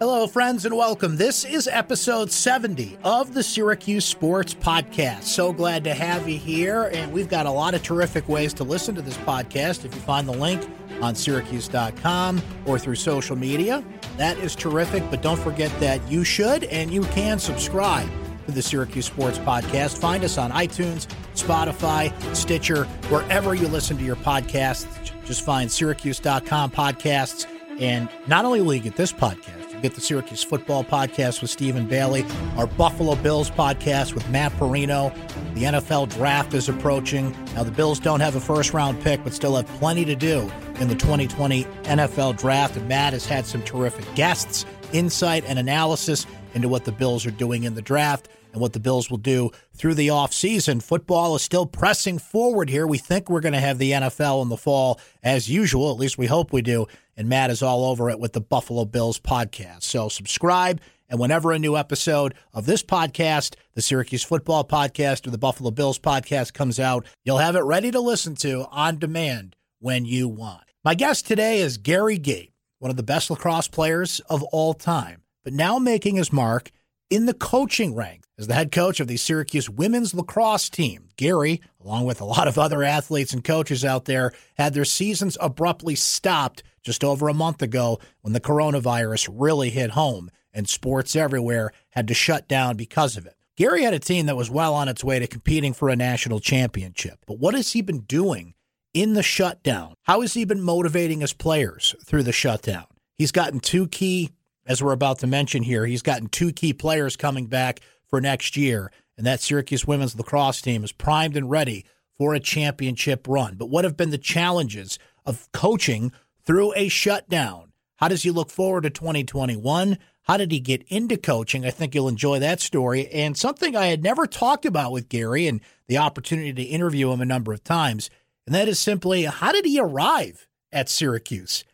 Hello, friends, and welcome. This is episode 70 of the Syracuse Sports Podcast. So glad to have you here, and we've got a lot of terrific ways to listen to this podcast. If you find the link on syracuse.com or through social media, that is terrific. But don't forget that you should and you can subscribe to the Syracuse Sports Podcast. Find us on iTunes, Spotify, Stitcher, wherever you listen to your podcasts. Just find syracuse.com podcasts. And not only will you get this podcast, get the Syracuse Football Podcast with Stephen Bailey, our Buffalo Bills podcast with Matt Parrino. The NFL draft is approaching. Now, the Bills don't have a first round pick, but still have plenty to do in the 2020 NFL draft. And Matt has had some terrific guests, insight, and analysis into what the Bills are doing in the draft and what the Bills will do through the offseason. Football is still pressing forward here. We think we're going to have the NFL in the fall as usual. At least we hope we do. And Matt is all over it with the Buffalo Bills podcast. So subscribe. And whenever a new episode of this podcast, the Syracuse Football Podcast or the Buffalo Bills Podcast comes out, you'll have it ready to listen to on demand when you want. My guest today is Gary Gait, one of the best lacrosse players of all time, but now making his mark in the coaching ranks as the head coach of the Syracuse women's lacrosse team. Gary, along with a lot of other athletes and coaches out there, had their seasons abruptly stopped just over a month ago when the coronavirus really hit home and sports everywhere had to shut down because of it. Gary had a team that was well on its way to competing for a national championship. But what has he been doing in the shutdown? How has he been motivating his players through the shutdown? He's gotten two key as we're about to mention here, he's gotten two key players coming back for next year, and that Syracuse women's lacrosse team is primed and ready for a championship run. But what have been the challenges of coaching through a shutdown? How does he look forward to 2021? How did he get into coaching? I think you'll enjoy that story. And something I had never talked about with Gary and the opportunity to interview him a number of times, and that is simply how did he arrive at Syracuse?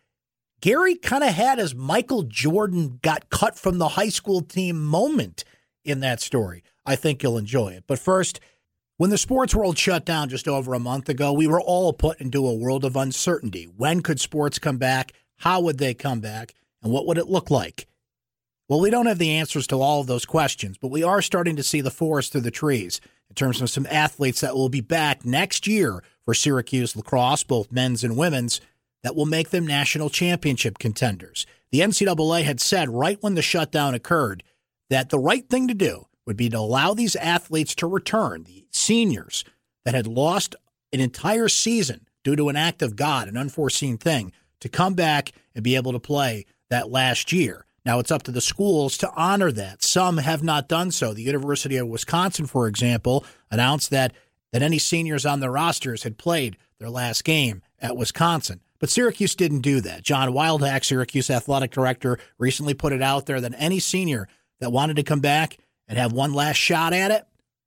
Gary kind of had his Michael Jordan got cut from the high school team moment in that story. I think you'll enjoy it. But first, when the sports world shut down just over a month ago, we were all put into a world of uncertainty. When could sports come back? How would they come back? And what would it look like? Well, we don't have the answers to all of those questions, but we are starting to see the forest through the trees in terms of some athletes that will be back next year for Syracuse lacrosse, both men's and women's that will make them national championship contenders. The NCAA had said right when the shutdown occurred that the right thing to do would be to allow these athletes to return, the seniors that had lost an entire season due to an act of God, an unforeseen thing, to come back and be able to play that last year. Now it's up to the schools to honor that. Some have not done so. The University of Wisconsin, for example, announced that that any seniors on their rosters had played their last game at Wisconsin. But Syracuse didn't do that. John Wildhack, Syracuse athletic director, recently put it out there that any senior that wanted to come back and have one last shot at it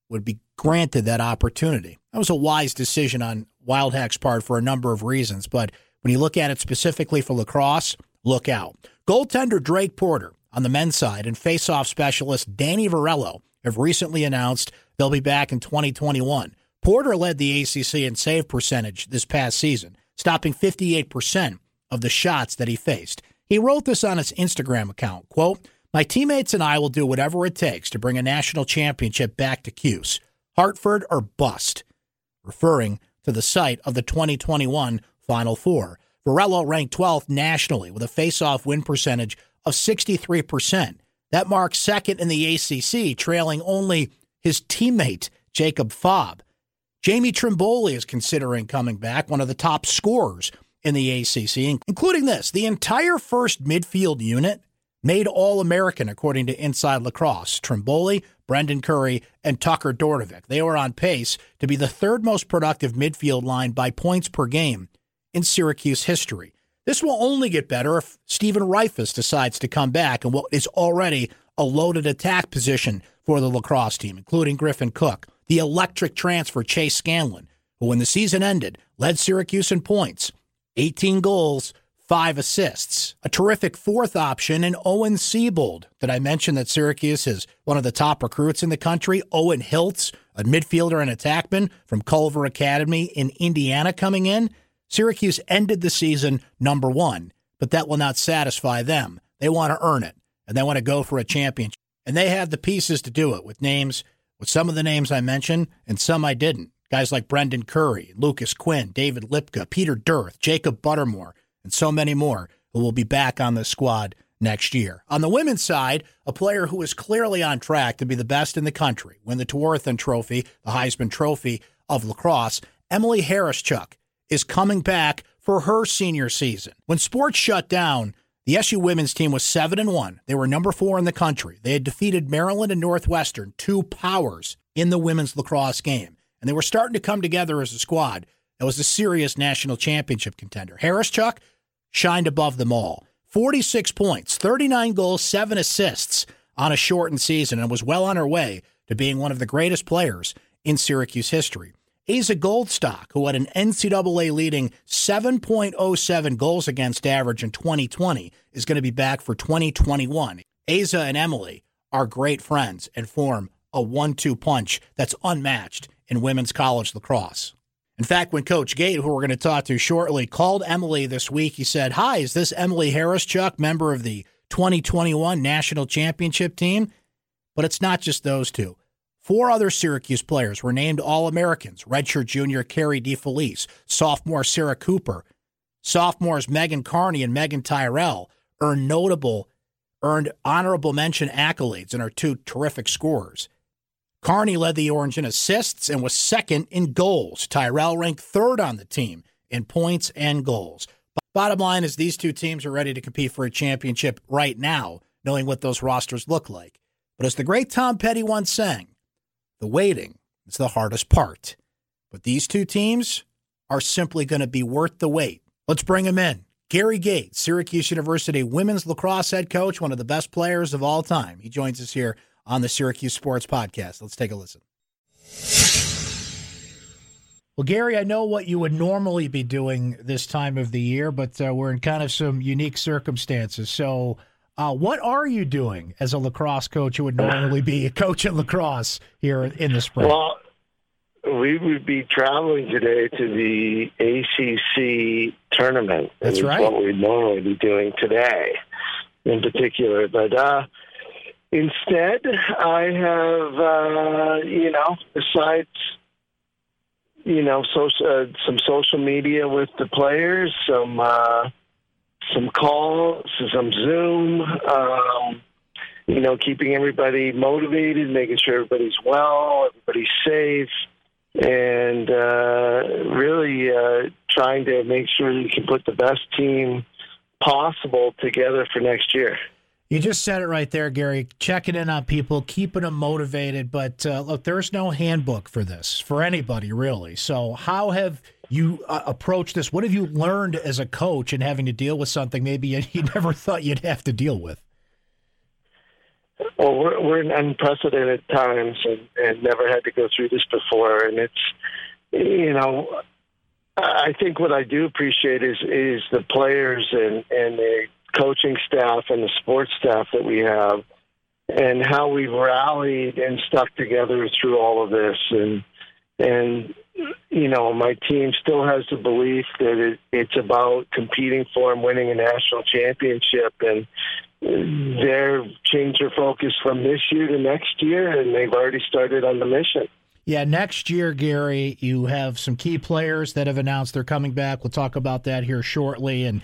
would be granted that opportunity. That was a wise decision on Wildhack's part for a number of reasons. But when you look at it specifically for lacrosse, look out. Goaltender Drake Porter on the men's side and faceoff specialist Danny Varello have recently announced they'll be back in 2021. Porter led the ACC in save percentage this past season stopping 58% of the shots that he faced. He wrote this on his Instagram account, quote, "My teammates and I will do whatever it takes to bring a national championship back to Cuse. Hartford or bust." Referring to the site of the 2021 Final Four. Varello ranked 12th nationally with a face-off win percentage of 63%. That marks second in the ACC, trailing only his teammate Jakob Phaup. Jamie Trimboli is considering coming back, one of the top scorers in the ACC, including this. The entire first midfield unit made All American, according to Inside Lacrosse. Trimboli, Brendan Curry, and Tucker Dordevic. They were on pace to be the third most productive midfield line by points per game in Syracuse history. This will only get better if Stephen Rehfuss decides to come back in what is already a loaded attack position for the lacrosse team, including Griffin Cook the electric transfer Chase Scanlan, who when the season ended led Syracuse in points, 18 goals, five assists. A terrific fourth option in Owen Seebold. Did I mention that Syracuse is one of the top recruits in the country? Owen Hiltz, a midfielder and attackman from Culver Academy in Indiana coming in. Syracuse ended the season number one, but that will not satisfy them. They want to earn it. and they want to go for a championship. And they have the pieces to do it with names, with some of the names I mentioned and some I didn't. Guys like Brendan Curry, Lucas Quinn, David Lipka, Peter Dearth, Jacob Buttermore, and so many more who will be back on the squad next year. On the women's side, a player who is clearly on track to be the best in the country, win the Tewaaraton Trophy, the Heisman Trophy of lacrosse, Emily Hawryschuk is coming back for her senior season. When sports shut down, the SU women's team was 7 and 1. They were number 4 in the country. They had defeated Maryland and Northwestern, two powers in the women's lacrosse game. And they were starting to come together as a squad that was a serious national championship contender. Hawryschuk shined above them all. 46 points, 39 goals, 7 assists on a shortened season and was well on her way to being one of the greatest players in Syracuse history. Asa Goldstock, who had an NCAA leading 7.07 goals against average in 2020, is going to be back for 2021. Asa and Emily are great friends and form a one two punch that's unmatched in women's college lacrosse. In fact, when Coach Gait, who we're going to talk to shortly, called Emily this week, he said, Hi, is this Emily Hawryschuk, member of the 2021 National Championship team? But it's not just those two. Four other Syracuse players were named All Americans redshirt junior Kerry DeFelice, sophomore Sarah Cooper, sophomores Megan Carney and Meaghan Tyrrell earned notable, earned honorable mention accolades and are two terrific scorers. Carney led the Orange in assists and was second in goals. Tyrrell ranked third on the team in points and goals. Bottom line is these two teams are ready to compete for a championship right now, knowing what those rosters look like. But as the great Tom Petty once sang, the waiting is the hardest part. But these two teams are simply going to be worth the wait. Let's bring them in. Gary Gates, Syracuse University women's lacrosse head coach, one of the best players of all time. He joins us here on the Syracuse Sports Podcast. Let's take a listen. Well, Gary, I know what you would normally be doing this time of the year, but uh, we're in kind of some unique circumstances. So, uh, what are you doing as a lacrosse coach who would normally be a coach in lacrosse here in the spring? Well, we would be traveling today to the ACC tournament. That's right. What we'd normally be doing today, in particular. But uh, instead, I have, uh, you know, besides, you know, social, uh, some social media with the players, some uh, some calls, some Zoom, um, you know, keeping everybody motivated, making sure everybody's well, everybody's safe, and uh, really uh, trying to make sure you can put the best team possible together for next year. You just said it right there, Gary. Checking in on people, keeping them motivated. But uh, look, there's no handbook for this for anybody, really. So, how have you uh, approached this? What have you learned as a coach in having to deal with something maybe you, you never thought you'd have to deal with? Well, we're, we're in unprecedented times and, and never had to go through this before. And it's, you know, I think what I do appreciate is is the players and and the coaching staff and the sports staff that we have and how we've rallied and stuck together through all of this and and you know my team still has the belief that it, it's about competing for and winning a national championship and they've changed their focus from this year to next year and they've already started on the mission yeah, next year, Gary, you have some key players that have announced they're coming back. We'll talk about that here shortly. And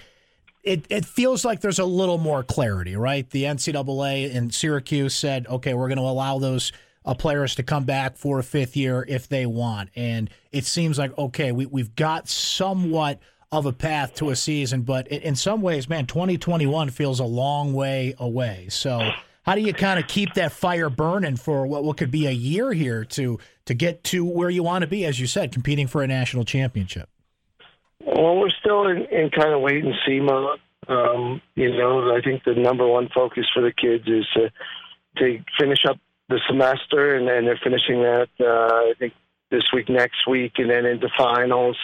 it, it feels like there's a little more clarity, right? The NCAA in Syracuse said, okay, we're going to allow those uh, is to come back for a fifth year if they want. And it seems like, okay, we, we've got somewhat of a path to a season, but in some ways, man, 2021 feels a long way away. So, how do you kind of keep that fire burning for what, what could be a year here to to get to where you want to be, as you said, competing for a national championship? Well, we're still in, in kind of wait and see mode. Um, you know, I think the number one focus for the kids is to to finish up the semester, and then they're finishing that. Uh, I think this week, next week, and then into finals.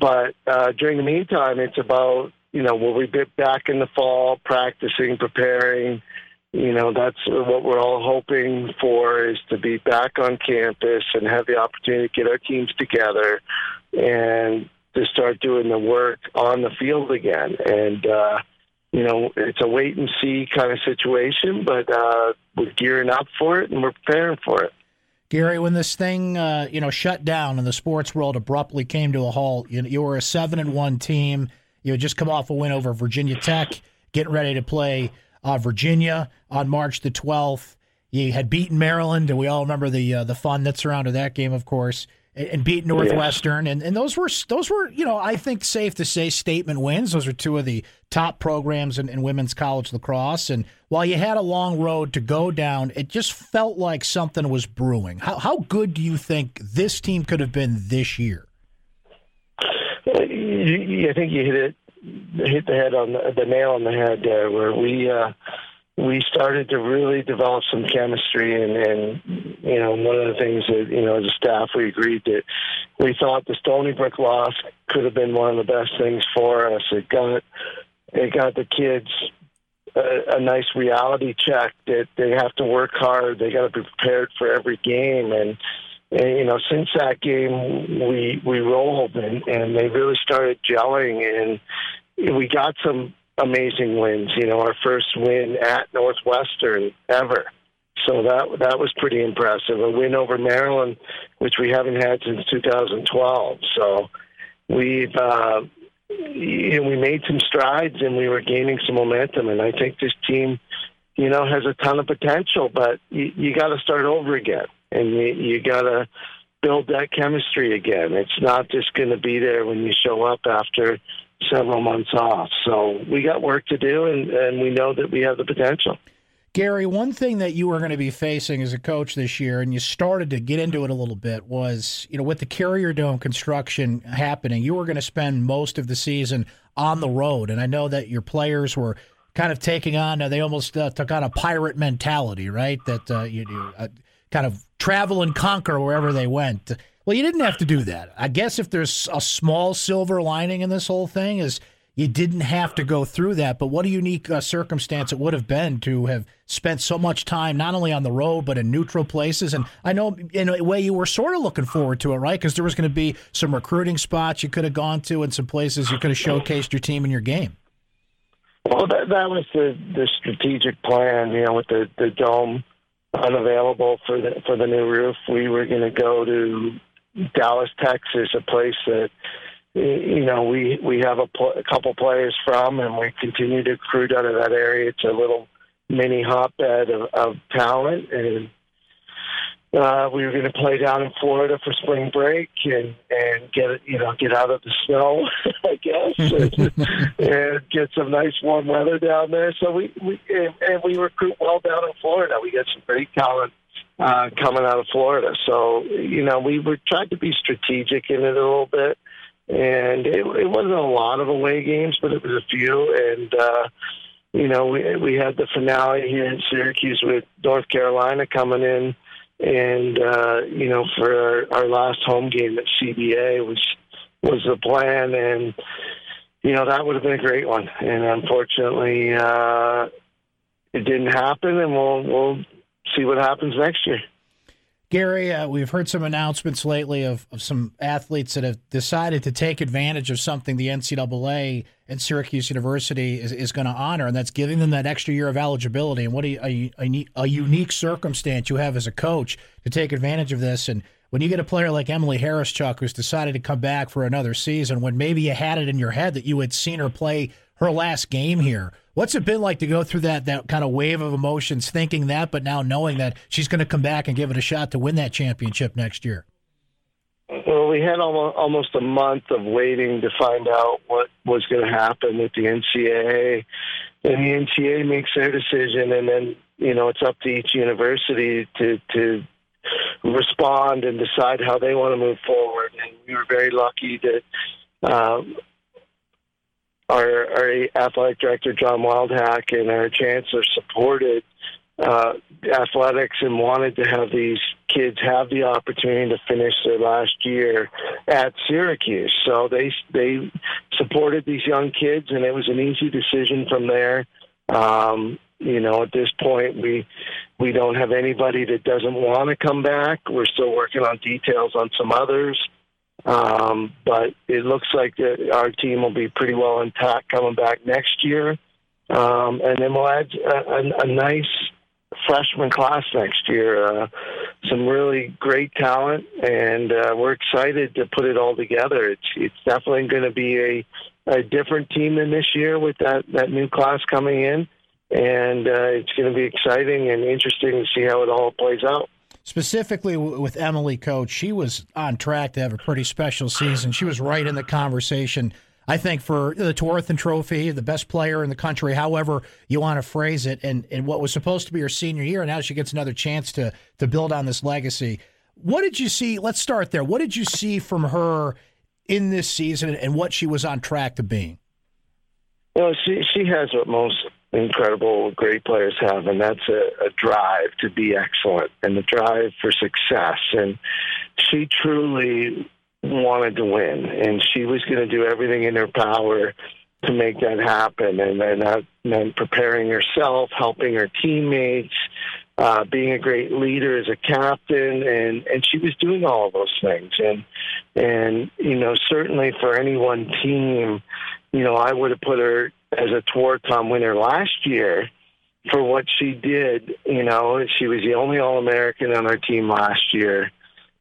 But uh, during the meantime, it's about you know will we be back in the fall, practicing, preparing. You know, that's what we're all hoping for is to be back on campus and have the opportunity to get our teams together and to start doing the work on the field again. And, uh, you know, it's a wait and see kind of situation, but uh, we're gearing up for it and we're preparing for it. Gary, when this thing uh, you know shut down and the sports world abruptly came to a halt, you, you were a seven and one team. You had just come off a win over Virginia Tech, getting ready to play uh, Virginia on March the twelfth. You had beaten Maryland, and we all remember the uh, the fun that surrounded that game, of course and beat Northwestern, and, and those were those were you know I think safe to say statement wins. Those are two of the top programs in, in, women's college lacrosse. And while you had a long road to go down, it just felt like something was brewing. How how good do you think this team could have been this year? I think you hit it hit the head on the, the nail on the head there, where we. Uh, we started to really develop some chemistry and, and you know one of the things that you know as a staff we agreed that we thought the Stony Brook loss could have been one of the best things for us. It got it got the kids a, a nice reality check that they have to work hard. They got to be prepared for every game and. And, you know, since that game, we we rolled and, and they really started gelling, and we got some amazing wins. You know, our first win at Northwestern ever. So that that was pretty impressive. A win over Maryland, which we haven't had since 2012. So we've uh, you know, we made some strides and we were gaining some momentum. And I think this team, you know, has a ton of potential. But you, you got to start over again, and you, you got to build that chemistry again. It's not just going to be there when you show up after several months off. So we got work to do, and, and we know that we have the potential. Gary, one thing that you were going to be facing as a coach this year, and you started to get into it a little bit, was you know with the Carrier Dome construction happening, you were going to spend most of the season on the road, and I know that your players were kind of taking on they almost uh, took on a pirate mentality, right? That uh, you, you uh, kind of travel and conquer wherever they went. Well, you didn't have to do that. I guess if there's a small silver lining in this whole thing is you didn't have to go through that. But what a unique uh, circumstance it would have been to have spent so much time not only on the road but in neutral places. And I know in a way you were sort of looking forward to it, right? Because there was going to be some recruiting spots you could have gone to and some places you could have showcased your team and your game. Well, that, that was the the strategic plan. You know, with the the dome unavailable for the for the new roof, we were going to go to Dallas, Texas, a place that you know we we have a, pl- a couple players from, and we continue to recruit out of that area. It's a little mini hotbed of, of talent, and uh, we were going to play down in Florida for spring break and and get you know get out of the snow, I guess, and, and get some nice warm weather down there. So we we and, and we recruit well down in Florida. We get some great talent uh, coming out of Florida. So, you know, we were tried to be strategic in it a little bit. And it, it wasn't a lot of away games, but it was a few. And, uh, you know, we, we had the finale here in Syracuse with North Carolina coming in. And, uh, you know, for our, our last home game at CBA was, was the plan. And, you know, that would have been a great one. And unfortunately, uh, it didn't happen, and we'll we'll see what happens next year. Gary, uh, we've heard some announcements lately of, of some athletes that have decided to take advantage of something the NCAA and Syracuse University is, is going to honor, and that's giving them that extra year of eligibility. And what a, a, a, a unique circumstance you have as a coach to take advantage of this. And when you get a player like Emily Hawryschuk who's decided to come back for another season, when maybe you had it in your head that you had seen her play her last game here, What's it been like to go through that that kind of wave of emotions, thinking that, but now knowing that she's going to come back and give it a shot to win that championship next year? Well, we had almost a month of waiting to find out what was going to happen with the NCAA, and the NCAA makes their decision, and then you know it's up to each university to to respond and decide how they want to move forward. And we were very lucky that. Um, our, our athletic director John Wildhack and our chancellor supported uh, athletics and wanted to have these kids have the opportunity to finish their last year at Syracuse. So they they supported these young kids, and it was an easy decision from there. Um, you know, at this point, we we don't have anybody that doesn't want to come back. We're still working on details on some others. Um, but it looks like that our team will be pretty well intact coming back next year. um, and then we'll add a, a, a nice freshman class next year. Uh, some really great talent, and uh, we're excited to put it all together. It's it's definitely going to be a a different team than this year with that that new class coming in, and uh, it's going to be exciting and interesting to see how it all plays out. Specifically with Emily Coach, she was on track to have a pretty special season. She was right in the conversation I think for the Tewaaraton Trophy, the best player in the country, however you want to phrase it, and, and what was supposed to be her senior year, now she gets another chance to to build on this legacy. What did you see? Let's start there. What did you see from her in this season, and what she was on track to being? Well, she she has what most incredible, great players have, and that's a, a drive to be excellent and the drive for success. And she truly wanted to win, and she was going to do everything in her power to make that happen. And then that meant preparing herself, helping her teammates, uh, being a great leader as a captain, and and she was doing all those things. And and you know certainly for any one team, you know I would have put her as a Tewaaraton winner last year for what she did. You know she was the only All American on our team last year,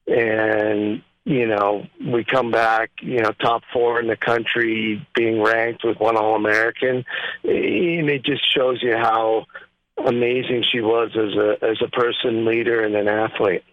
and you know, we come back, you know, top four in the country, being ranked with one All American. And it just shows you how amazing she was as a as a person, leader, and an athlete.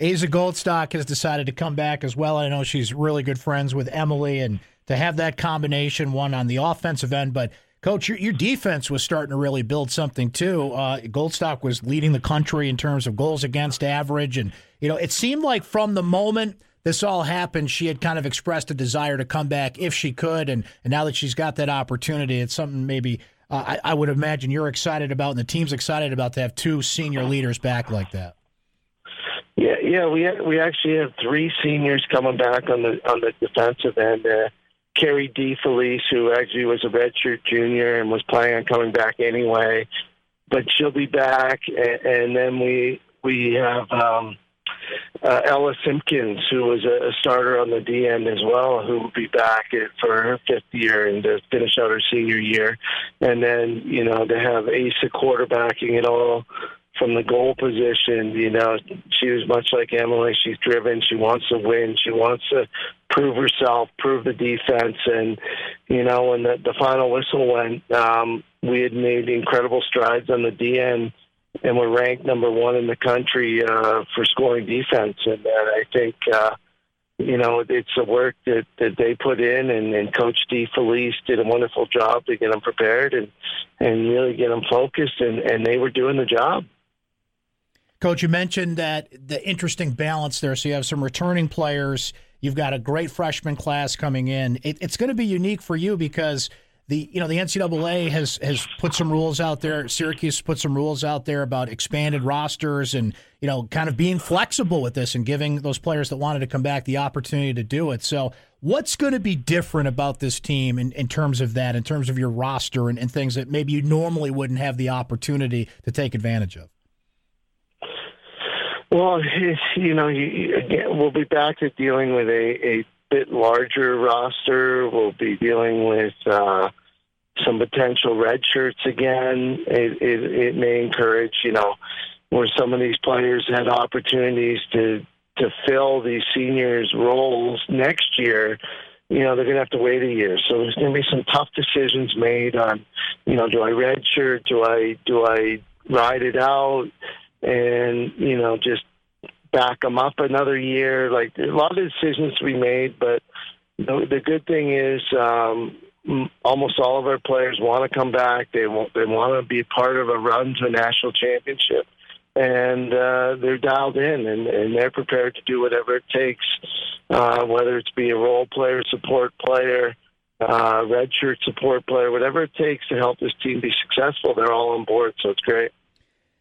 Asa Goldstock has decided to come back as well. I know she's really good friends with Emily, and to have that combination, one on the offensive end, but Coach, your, your defense was starting to really build something too. Uh, Goldstock was leading the country in terms of goals against average, and you know it seemed like from the moment this all happened, she had kind of expressed a desire to come back if she could, and, and now that she's got that opportunity, it's something maybe uh, I, I, would imagine you're excited about, and the team's excited about to have two senior leaders back like that. Yeah, yeah, we we actually have three seniors coming back on the on the defensive end. Uh, Kerry DeFelice, who actually was a redshirt junior and was planning on coming back anyway, but she'll be back. And, and then we we have um, uh, Ella Simpkins, who was a, starter on the D end as well, who will be back for her fifth year and to finish out her senior year. And then you know to have Asa quarterbacking it all from the goal position. You know, she was much like Emily. She's driven. She wants to win. She wants to prove herself, prove the defense. And, you know, when the, the final whistle went, um, we had made incredible strides on the DN and we're ranked number one in the country uh, for scoring defense. And, and I think, uh, you know, it's the work that, that they put in, and, and Coach DeFelice did a wonderful job to get them prepared and and really get them focused, and, and they were doing the job. Coach, you mentioned that the interesting balance there. So you have some returning players. You've got a great freshman class coming in. It, it's going to be unique for you because the you know the NCAA has has put some rules out there. Syracuse put some rules out there about expanded rosters and you know kind of being flexible with this and giving those players that wanted to come back the opportunity to do it. So what's going to be different about this team in, in terms of that, in terms of your roster and, and things that maybe you normally wouldn't have the opportunity to take advantage of? Well, you know, you, again, we'll be back to dealing with a, a bit larger roster. We'll be dealing with uh, some potential red shirts again. It, it, it may encourage, you know, where some of these players had opportunities to to fill these seniors' roles next year. You know, they're going to have to wait a year. So there's going to be some tough decisions made on, you know, do I redshirt? Do I do I ride it out? And you know just back them up another year. Like a lot of decisions to be made, but the, the good thing is um, almost all of our players want to come back. They want they want to be part of a run to a national championship, and uh, they're dialed in and, and they're prepared to do whatever it takes, uh, whether it's be a role player, support player. Uh, redshirt support player, whatever it takes to help this team be successful, they're all on board. So it's great.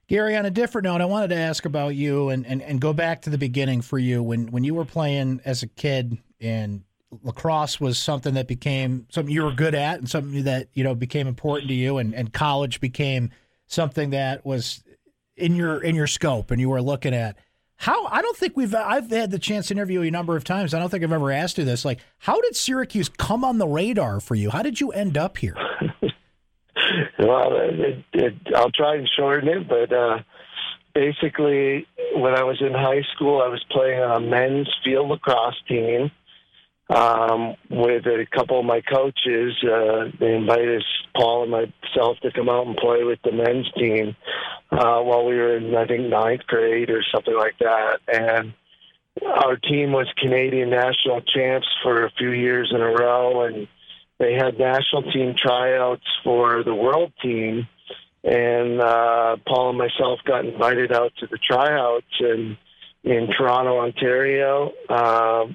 Gary, on a different note, I wanted to ask about you and, and, and go back to the beginning for you when, when you were playing as a kid and lacrosse was something that became something you were good at and something that, you know, became important to you and, and college became something that was in your in your scope and you were looking at. How I don't think we've I've had the chance to interview you a number of times. I don't think I've ever asked you this. Like, how did Syracuse come on the radar for you? How did you end up here? Well, it, it, I'll try and shorten it, but uh, basically, when I was in high school, I was playing on a men's field lacrosse team um, with a couple of my coaches. Uh, they invited us, Paul and myself to come out and play with the men's team uh, while we were in, I think, ninth grade or something like that. And our team was Canadian national champs for a few years in a row, and they had national team tryouts for the world team. And uh, Paul and myself got invited out to the tryouts in in Toronto, Ontario. Uh,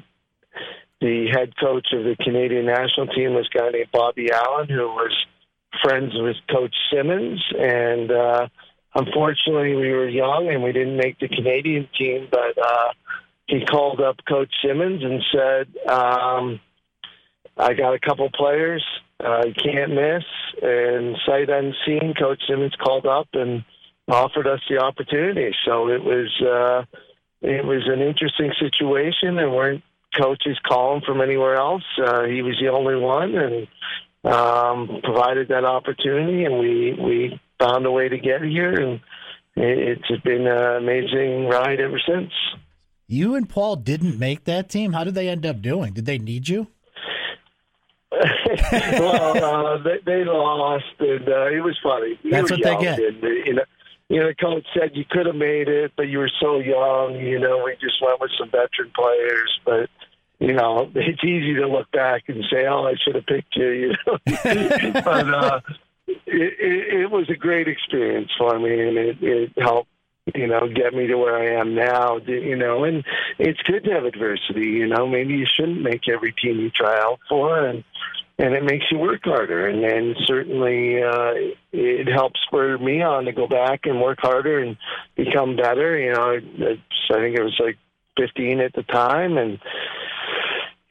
the head coach of the Canadian national team was a guy named Bobby Allen, who was friends with Coach Simmons. And uh, unfortunately, we were young and we didn't make the Canadian team. But uh, he called up Coach Simmons and said, um, "I got a couple players uh, can't miss." And sight unseen, Coach Simmons called up and offered us the opportunity. So it was. Uh, it was an interesting situation, and weren't coaches calling from anywhere else. Uh, he was the only one, and um, provided that opportunity, and we we found a way to get here, and it, it's been an amazing ride ever since. You and Paul didn't make that team. How did they end up doing? Did they need you? well, uh, they, they lost, and uh, it was funny. You That's what they get. And, you know, you know, the coach said you could have made it, but you were so young. You know, we just went with some veteran players, but you know, it's easy to look back and say, "Oh, I should have picked you." You know, but uh, it, it, it was a great experience for me, and it, it helped you know, get me to where I am now, you know, and it's good to have adversity, you know, maybe you shouldn't make every team you try out for and, and it makes you work harder. And then certainly, uh, it helps spur me on to go back and work harder and become better. You know, it's, I think it was like 15 at the time and,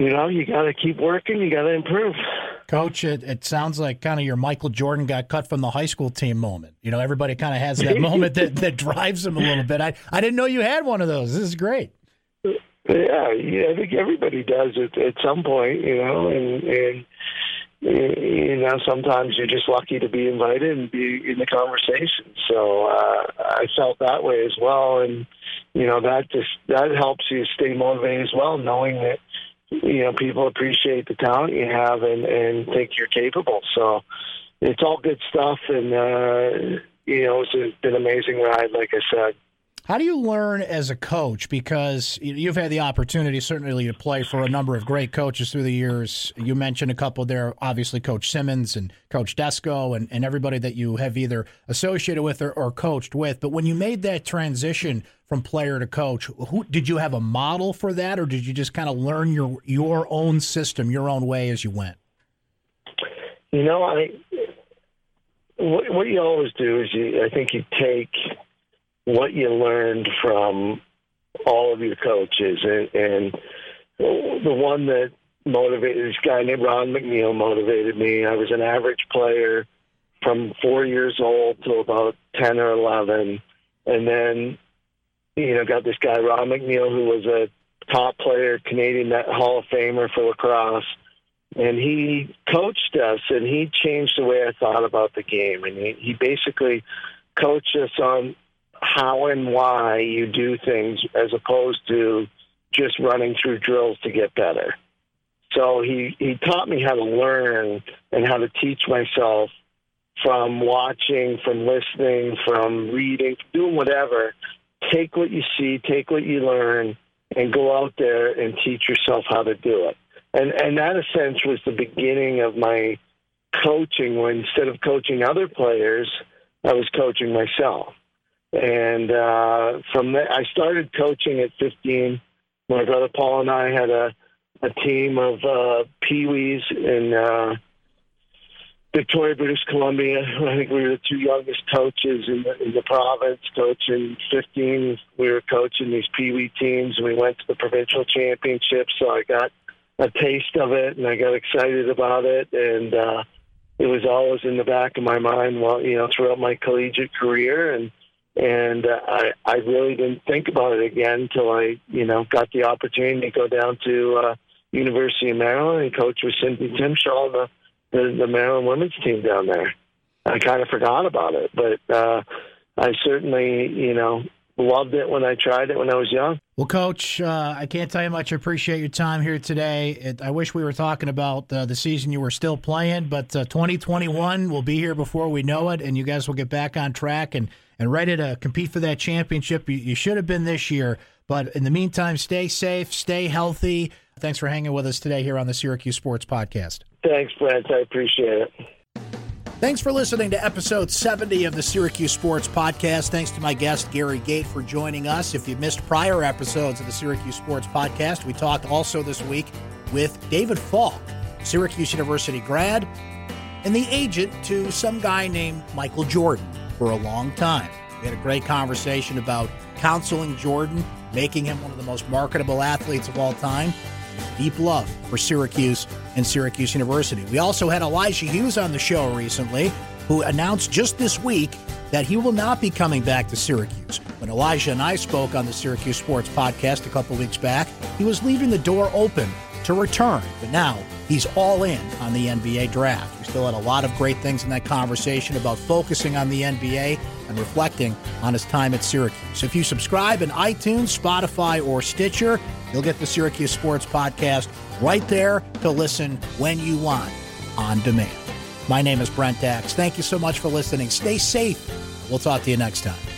you know, you got to keep working. You got to improve. Coach, it, it sounds like kind of your Michael Jordan got cut from the high school team moment. You know, everybody kind of has that moment that, that drives them a little bit. I, I didn't know you had one of those. This is great. Yeah, yeah, I think everybody does it at some point, you know, and, and you know, sometimes you're just lucky to be invited and be in the conversation. So uh, I felt that way as well, and you know that just that helps you stay motivated as well, knowing that you know people appreciate the talent you have and and think you're capable. So it's all good stuff, and uh, you know it's been an amazing ride, like I said. How do you learn as a coach? Because you've had the opportunity, certainly, to play for a number of great coaches through the years. You mentioned a couple there, obviously, Coach Simmons and Coach Desko, and, and everybody that you have either associated with or, or coached with. But when you made that transition from player to coach, who did you have a model for that, or did you just kind of learn your your own system, your own way as you went? You know, I what, what you always do is you, I think you take what you learned from all of your coaches, and, and the one that motivated this guy named Ron McNeil motivated me. I was an average player from four years old to about ten or eleven, and then you know got this guy Ron McNeil who was a top player, Canadian Hall of Famer for lacrosse. And he coached us, and he changed the way I thought about the game. And he, he basically coached us on how and why you do things as opposed to just running through drills to get better. So he, he taught me how to learn and how to teach myself from watching, from listening, from reading, doing whatever. Take what you see, take what you learn, and go out there and teach yourself how to do it. And and that, in a sense, was the beginning of my coaching. When instead of coaching other players, I was coaching myself. And uh, from there, I started coaching at 15. My brother Paul and I had a, a team of uh, peewees in uh, Victoria, British Columbia. I think we were the two youngest coaches in the, in the province. Coaching 15, we were coaching these peewee teams. We went to the provincial championship, so I got a taste of it, and I got excited about it. And uh, it was always in the back of my mind, you know, throughout my collegiate career, and and uh, I I really didn't think about it again until I you know got the opportunity to go down to uh, University of Maryland and coach with Cindy Timchal the, the the Maryland women's team down there. I kind of forgot about it. But uh, I certainly, you know, loved it when I tried it when I was young. Well, Coach, uh, I can't tell you much. I appreciate your time here today. It, I wish we were talking about uh, the season you were still playing, but uh, 2021 will be here before we know it, and you guys will get back on track and, and ready to compete for that championship. You, you should have been this year, but in the meantime, stay safe, stay healthy. Thanks for hanging with us today here on the Syracuse Sports Podcast. Thanks, Brent. I appreciate it. Thanks for listening to episode 70 of the Syracuse Sports Podcast. Thanks to my guest, Gary Gait, for joining us. If you missed prior episodes of the Syracuse Sports Podcast, we talked also this week with David Falk, Syracuse University grad, and the agent to some guy named Michael Jordan for a long time. We had a great conversation about counseling Jordan, making him one of the most marketable athletes of all time, deep love for Syracuse and Syracuse University. We also had Elijah Hughes on the show recently, who announced just this week that he will not be coming back to Syracuse. When Elijah and I spoke on the Syracuse Sports podcast a couple weeks back, he was leaving the door open to return, but now he's all in on the NBA draft. We still had a lot of great things in that conversation about focusing on the NBA and reflecting on his time at Syracuse. So if you subscribe in iTunes, Spotify, or Stitcher, you'll get the Syracuse Sports Podcast right there to listen when you want on demand. My name is Brent Axe. Thank you so much for listening. Stay safe. We'll talk to you next time.